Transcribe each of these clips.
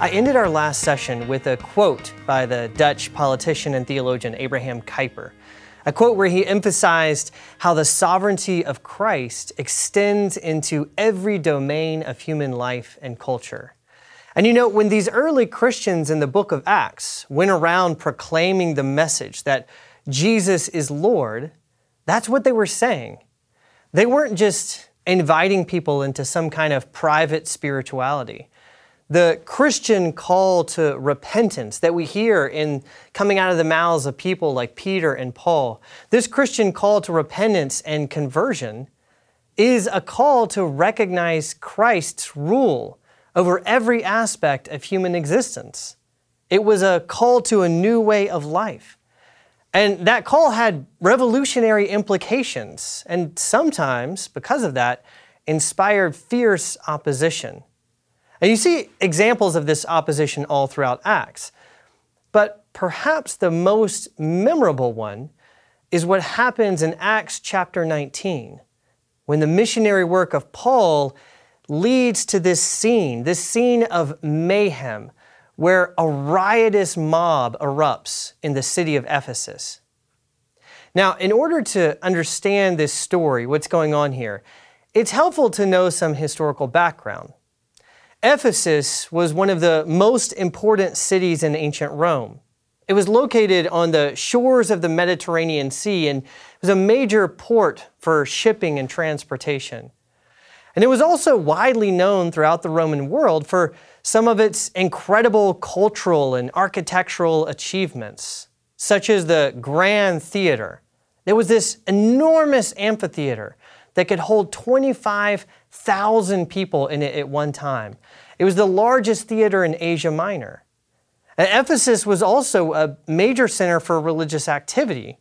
I ended our last session with a quote by the Dutch politician and theologian Abraham Kuyper. A quote where he emphasized how the sovereignty of Christ extends into every domain of human life and culture. And you know, when these early Christians in the book of Acts went around proclaiming the message that Jesus is Lord, that's what they were saying. They weren't just inviting people into some kind of private spirituality the Christian call to repentance that we hear in coming out of the mouths of people like Peter and Paul, this Christian call to repentance and conversion is a call to recognize Christ's rule over every aspect of human existence. It was a call to a new way of life. And that call had revolutionary implications, and sometimes, because of that, inspired fierce opposition. And you see examples of this opposition all throughout Acts. But perhaps the most memorable one is what happens in Acts chapter 19, when the missionary work of Paul leads to this scene, this scene of mayhem, where a riotous mob erupts in the city of Ephesus. Now, in order to understand this story, what's going on here, it's helpful to know some historical background. Ephesus was one of the most important cities in ancient Rome. It was located on the shores of the Mediterranean Sea and was a major port for shipping and transportation. And it was also widely known throughout the Roman world for some of its incredible cultural and architectural achievements, such as the Grand Theater. There was this enormous amphitheater that could hold 25,000 people in it at one time. It was the largest theater in Asia Minor. And Ephesus was also a major center for religious activity.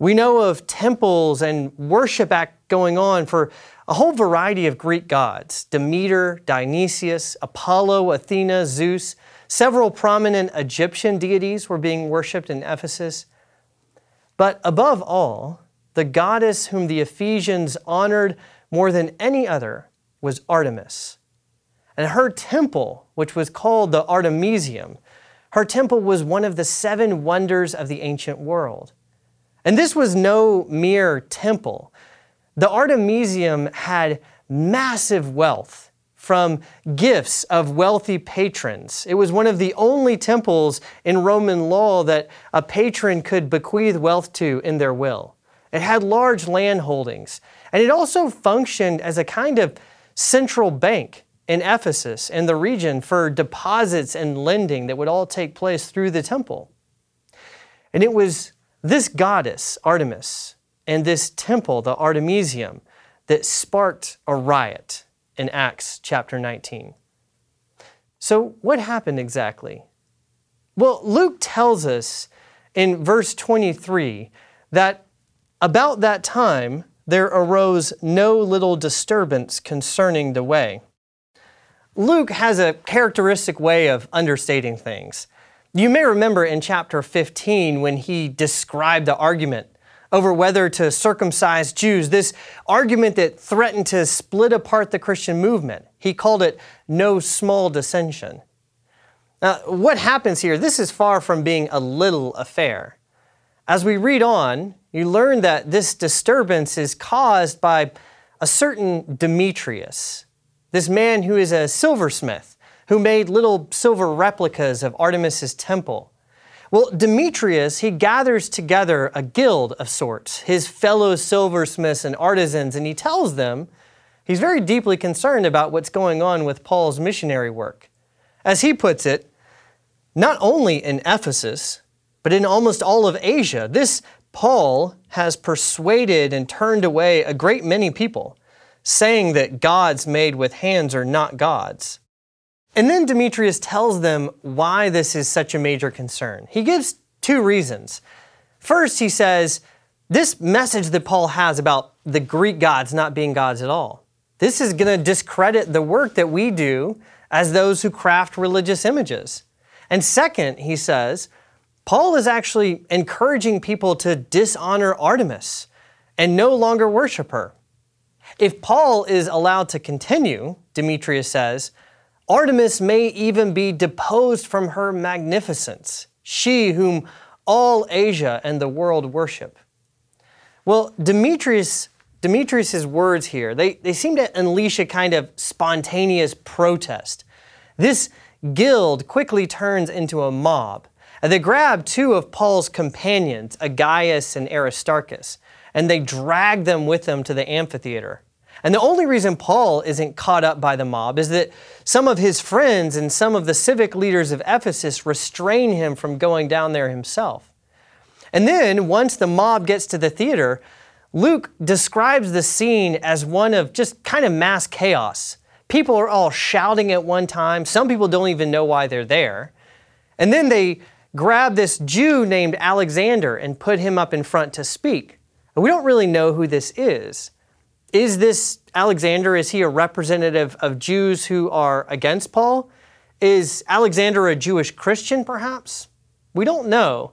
We know of temples and worship act going on for a whole variety of Greek gods Demeter, Dionysius, Apollo, Athena, Zeus. Several prominent Egyptian deities were being worshiped in Ephesus. But above all, the goddess whom the Ephesians honored more than any other was Artemis. And her temple, which was called the Artemisium, her temple was one of the seven wonders of the ancient world. And this was no mere temple. The Artemisium had massive wealth from gifts of wealthy patrons. It was one of the only temples in Roman law that a patron could bequeath wealth to in their will. It had large land holdings, and it also functioned as a kind of central bank in Ephesus and the region for deposits and lending that would all take place through the temple. And it was this goddess, Artemis, and this temple, the Artemisium, that sparked a riot in Acts chapter 19. So, what happened exactly? Well, Luke tells us in verse 23 that about that time, there arose no little disturbance concerning the way. Luke has a characteristic way of understating things. You may remember in chapter 15 when he described the argument over whether to circumcise Jews, this argument that threatened to split apart the Christian movement. He called it no small dissension. Now, what happens here? This is far from being a little affair. As we read on, you learn that this disturbance is caused by a certain Demetrius, this man who is a silversmith, who made little silver replicas of Artemis's temple. Well, Demetrius, he gathers together a guild of sorts, his fellow silversmiths and artisans, and he tells them he's very deeply concerned about what's going on with Paul's missionary work. As he puts it, not only in Ephesus, but in almost all of Asia, this Paul has persuaded and turned away a great many people, saying that gods made with hands are not gods. And then Demetrius tells them why this is such a major concern. He gives two reasons. First, he says, this message that Paul has about the Greek gods not being gods at all, this is going to discredit the work that we do as those who craft religious images. And second, he says, Paul is actually encouraging people to dishonor Artemis and no longer worship her. If Paul is allowed to continue, Demetrius says, Artemis may even be deposed from her magnificence, she whom all Asia and the world worship. Well, Demetrius Demetrius's words here, they, they seem to unleash a kind of spontaneous protest. This guild quickly turns into a mob. They grab two of Paul's companions, Agaius and Aristarchus, and they drag them with them to the amphitheater. And the only reason Paul isn't caught up by the mob is that some of his friends and some of the civic leaders of Ephesus restrain him from going down there himself. And then, once the mob gets to the theater, Luke describes the scene as one of just kind of mass chaos. People are all shouting at one time. Some people don't even know why they're there. And then they grab this Jew named Alexander and put him up in front to speak. And we don't really know who this is. Is this Alexander, is he a representative of Jews who are against Paul? Is Alexander a Jewish Christian, perhaps? We don't know.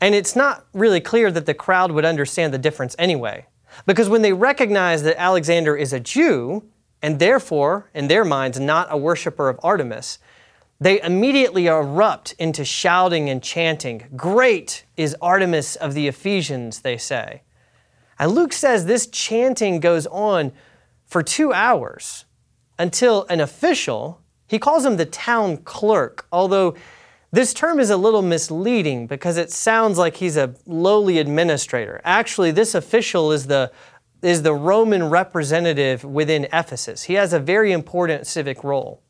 And it's not really clear that the crowd would understand the difference anyway. Because when they recognize that Alexander is a Jew, and therefore, in their minds, not a worshiper of Artemis, they immediately erupt into shouting and chanting. Great is Artemis of the Ephesians, they say. And Luke says this chanting goes on for two hours until an official, he calls him the town clerk, although this term is a little misleading because it sounds like he's a lowly administrator. Actually, this official is the, is the Roman representative within Ephesus. He has a very important civic role.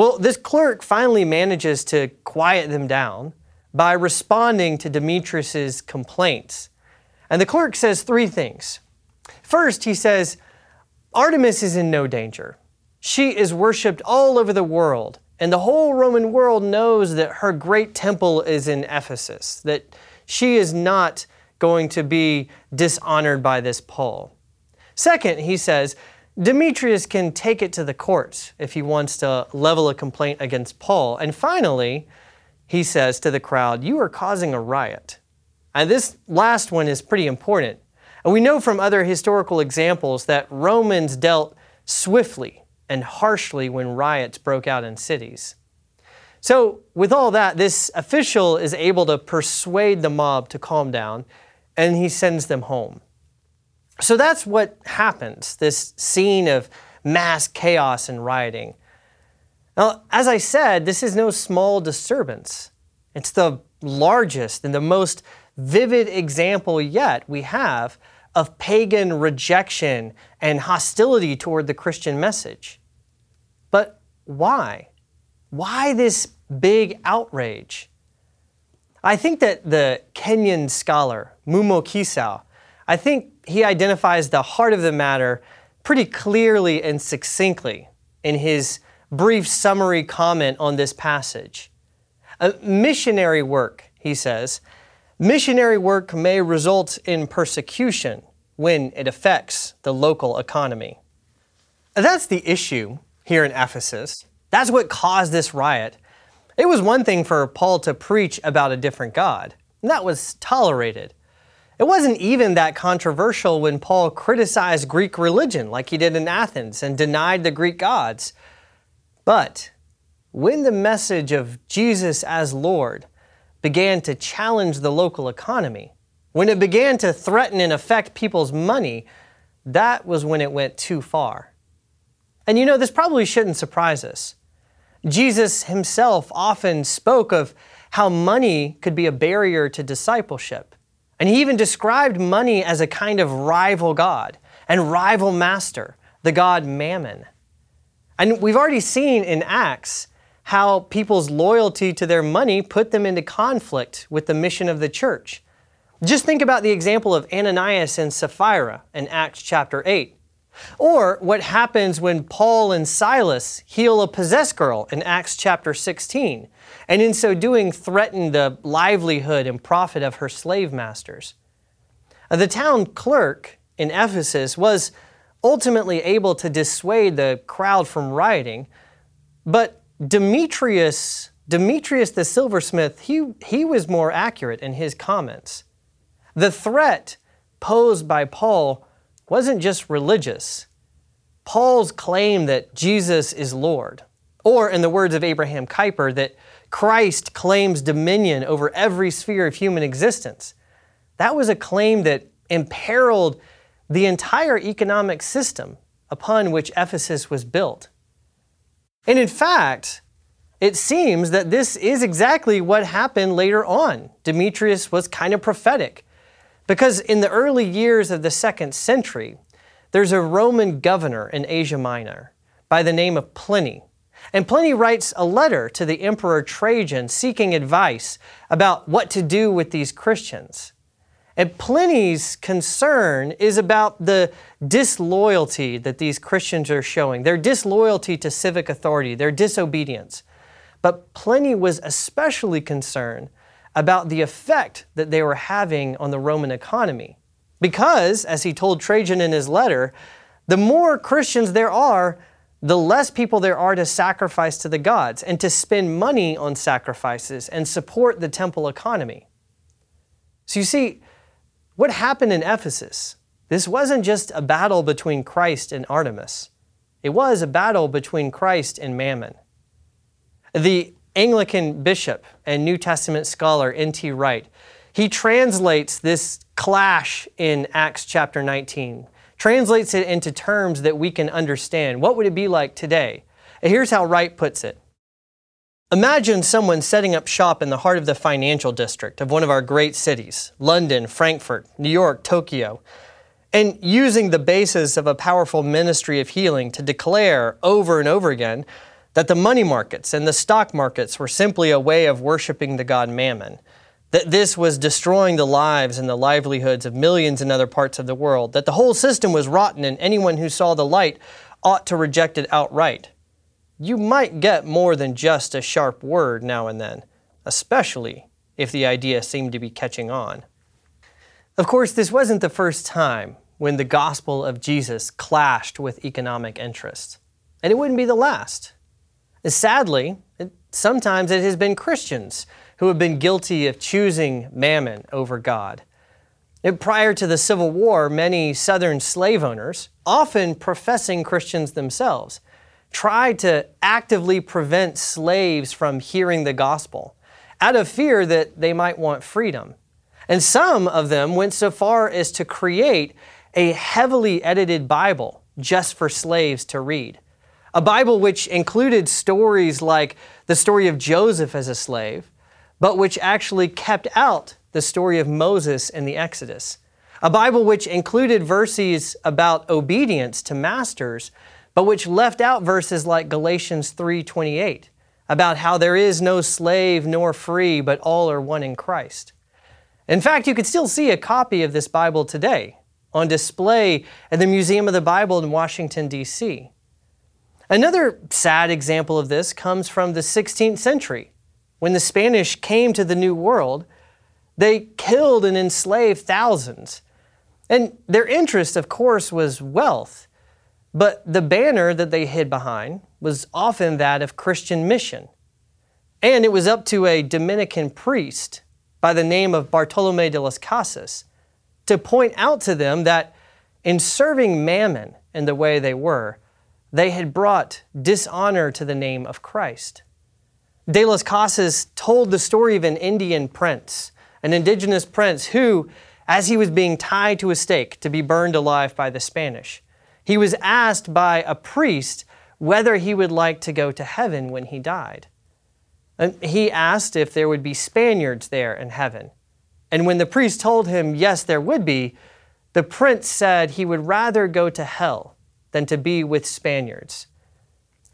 Well, this clerk finally manages to quiet them down by responding to Demetrius's complaints. And the clerk says three things. First, he says, Artemis is in no danger. She is worshiped all over the world, and the whole Roman world knows that her great temple is in Ephesus, that she is not going to be dishonored by this Paul. Second, he says, Demetrius can take it to the courts if he wants to level a complaint against Paul. And finally, he says to the crowd, You are causing a riot. And this last one is pretty important. And we know from other historical examples that Romans dealt swiftly and harshly when riots broke out in cities. So, with all that, this official is able to persuade the mob to calm down and he sends them home. So that's what happens this scene of mass chaos and rioting. Now, as I said, this is no small disturbance. It's the largest and the most vivid example yet we have of pagan rejection and hostility toward the Christian message. But why? Why this big outrage? I think that the Kenyan scholar, Mumo Kisau, I think he identifies the heart of the matter pretty clearly and succinctly in his brief summary comment on this passage. A missionary work, he says, Missionary work may result in persecution when it affects the local economy. That's the issue here in Ephesus. That's what caused this riot. It was one thing for Paul to preach about a different God, and that was tolerated. It wasn't even that controversial when Paul criticized Greek religion like he did in Athens and denied the Greek gods. But when the message of Jesus as Lord began to challenge the local economy, when it began to threaten and affect people's money, that was when it went too far. And you know, this probably shouldn't surprise us. Jesus himself often spoke of how money could be a barrier to discipleship. And he even described money as a kind of rival God and rival master, the god Mammon. And we've already seen in Acts how people's loyalty to their money put them into conflict with the mission of the church. Just think about the example of Ananias and Sapphira in Acts chapter 8. Or what happens when Paul and Silas heal a possessed girl in Acts chapter 16, and in so doing threaten the livelihood and profit of her slave masters. Uh, the town clerk in Ephesus was ultimately able to dissuade the crowd from rioting, but Demetrius, Demetrius the silversmith, he, he was more accurate in his comments. The threat posed by Paul wasn't just religious. Paul's claim that Jesus is Lord, Or, in the words of Abraham Kuyper, that Christ claims dominion over every sphere of human existence. That was a claim that imperiled the entire economic system upon which Ephesus was built. And in fact, it seems that this is exactly what happened later on. Demetrius was kind of prophetic because in the early years of the second century, there's a Roman governor in Asia Minor by the name of Pliny. And Pliny writes a letter to the Emperor Trajan seeking advice about what to do with these Christians. And Pliny's concern is about the disloyalty that these Christians are showing, their disloyalty to civic authority, their disobedience. But Pliny was especially concerned about the effect that they were having on the Roman economy. Because, as he told Trajan in his letter, the more Christians there are, the less people there are to sacrifice to the gods and to spend money on sacrifices and support the temple economy. So you see, what happened in Ephesus? This wasn't just a battle between Christ and Artemis, it was a battle between Christ and Mammon. The Anglican bishop and New Testament scholar N.T. Wright, he translates this clash in Acts chapter 19 translates it into terms that we can understand. What would it be like today? And here's how Wright puts it Imagine someone setting up shop in the heart of the financial district of one of our great cities London, Frankfurt, New York, Tokyo and using the basis of a powerful ministry of healing to declare over and over again that the money markets and the stock markets were simply a way of worshiping the god Mammon that this was destroying the lives and the livelihoods of millions in other parts of the world, that the whole system was rotten and anyone who saw the light ought to reject it outright. You might get more than just a sharp word now and then, especially if the idea seemed to be catching on. Of course, this wasn't the first time when the gospel of Jesus clashed with economic interests, and it wouldn't be the last. Sadly, it, sometimes it has been Christians who have been guilty of choosing mammon over God. Prior to the Civil War, many Southern slave owners, often professing Christians themselves, tried to actively prevent slaves from hearing the gospel out of fear that they might want freedom. And some of them went so far as to create a heavily edited Bible just for slaves to read. A Bible which included stories like the story of Joseph as a slave, but which actually kept out the story of Moses in the Exodus. A Bible which included verses about obedience to masters, but which left out verses like Galatians 3:28 about how there is no slave nor free, but all are one in Christ. In fact, you could still see a copy of this Bible today on display at the Museum of the Bible in Washington, D.C. Another sad example of this comes from the 16th century when the Spanish came to the New World, they killed and enslaved thousands. And their interest, of course, was wealth. But the banner that they hid behind was often that of Christian mission. And it was up to a Dominican priest by the name of Bartolome de las Casas to point out to them that in serving mammon in the way they were, they had brought dishonor to the name of Christ. De las Casas told the story of an Indian prince, an indigenous prince who, as he was being tied to a stake to be burned alive by the Spanish, he was asked by a priest whether he would like to go to heaven when he died. And he asked if there would be Spaniards there in heaven. And when the priest told him, yes, there would be, the prince said he would rather go to hell than to be with Spaniards.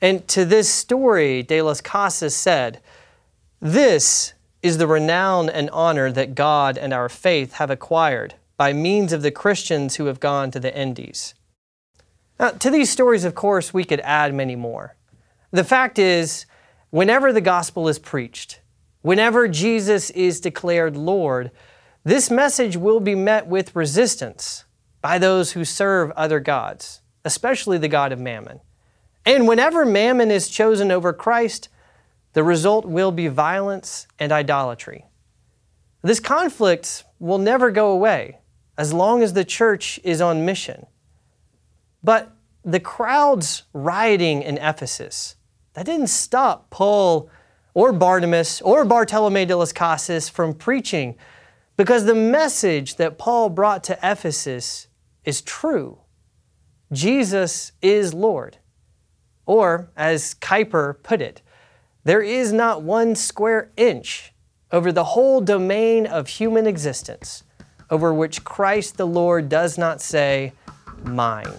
And to this story, De las Casas said, This is the renown and honor that God and our faith have acquired by means of the Christians who have gone to the Indies. Now, to these stories, of course, we could add many more. The fact is, whenever the gospel is preached, whenever Jesus is declared Lord, this message will be met with resistance by those who serve other gods, especially the God of Mammon. And whenever mammon is chosen over Christ, the result will be violence and idolatry. This conflict will never go away as long as the church is on mission. But the crowds rioting in Ephesus, that didn't stop Paul or Barnabas or Bartolome de las Casas from preaching because the message that Paul brought to Ephesus is true. Jesus is Lord. Or, as Kuyper put it, there is not one square inch over the whole domain of human existence over which Christ the Lord does not say, Mine.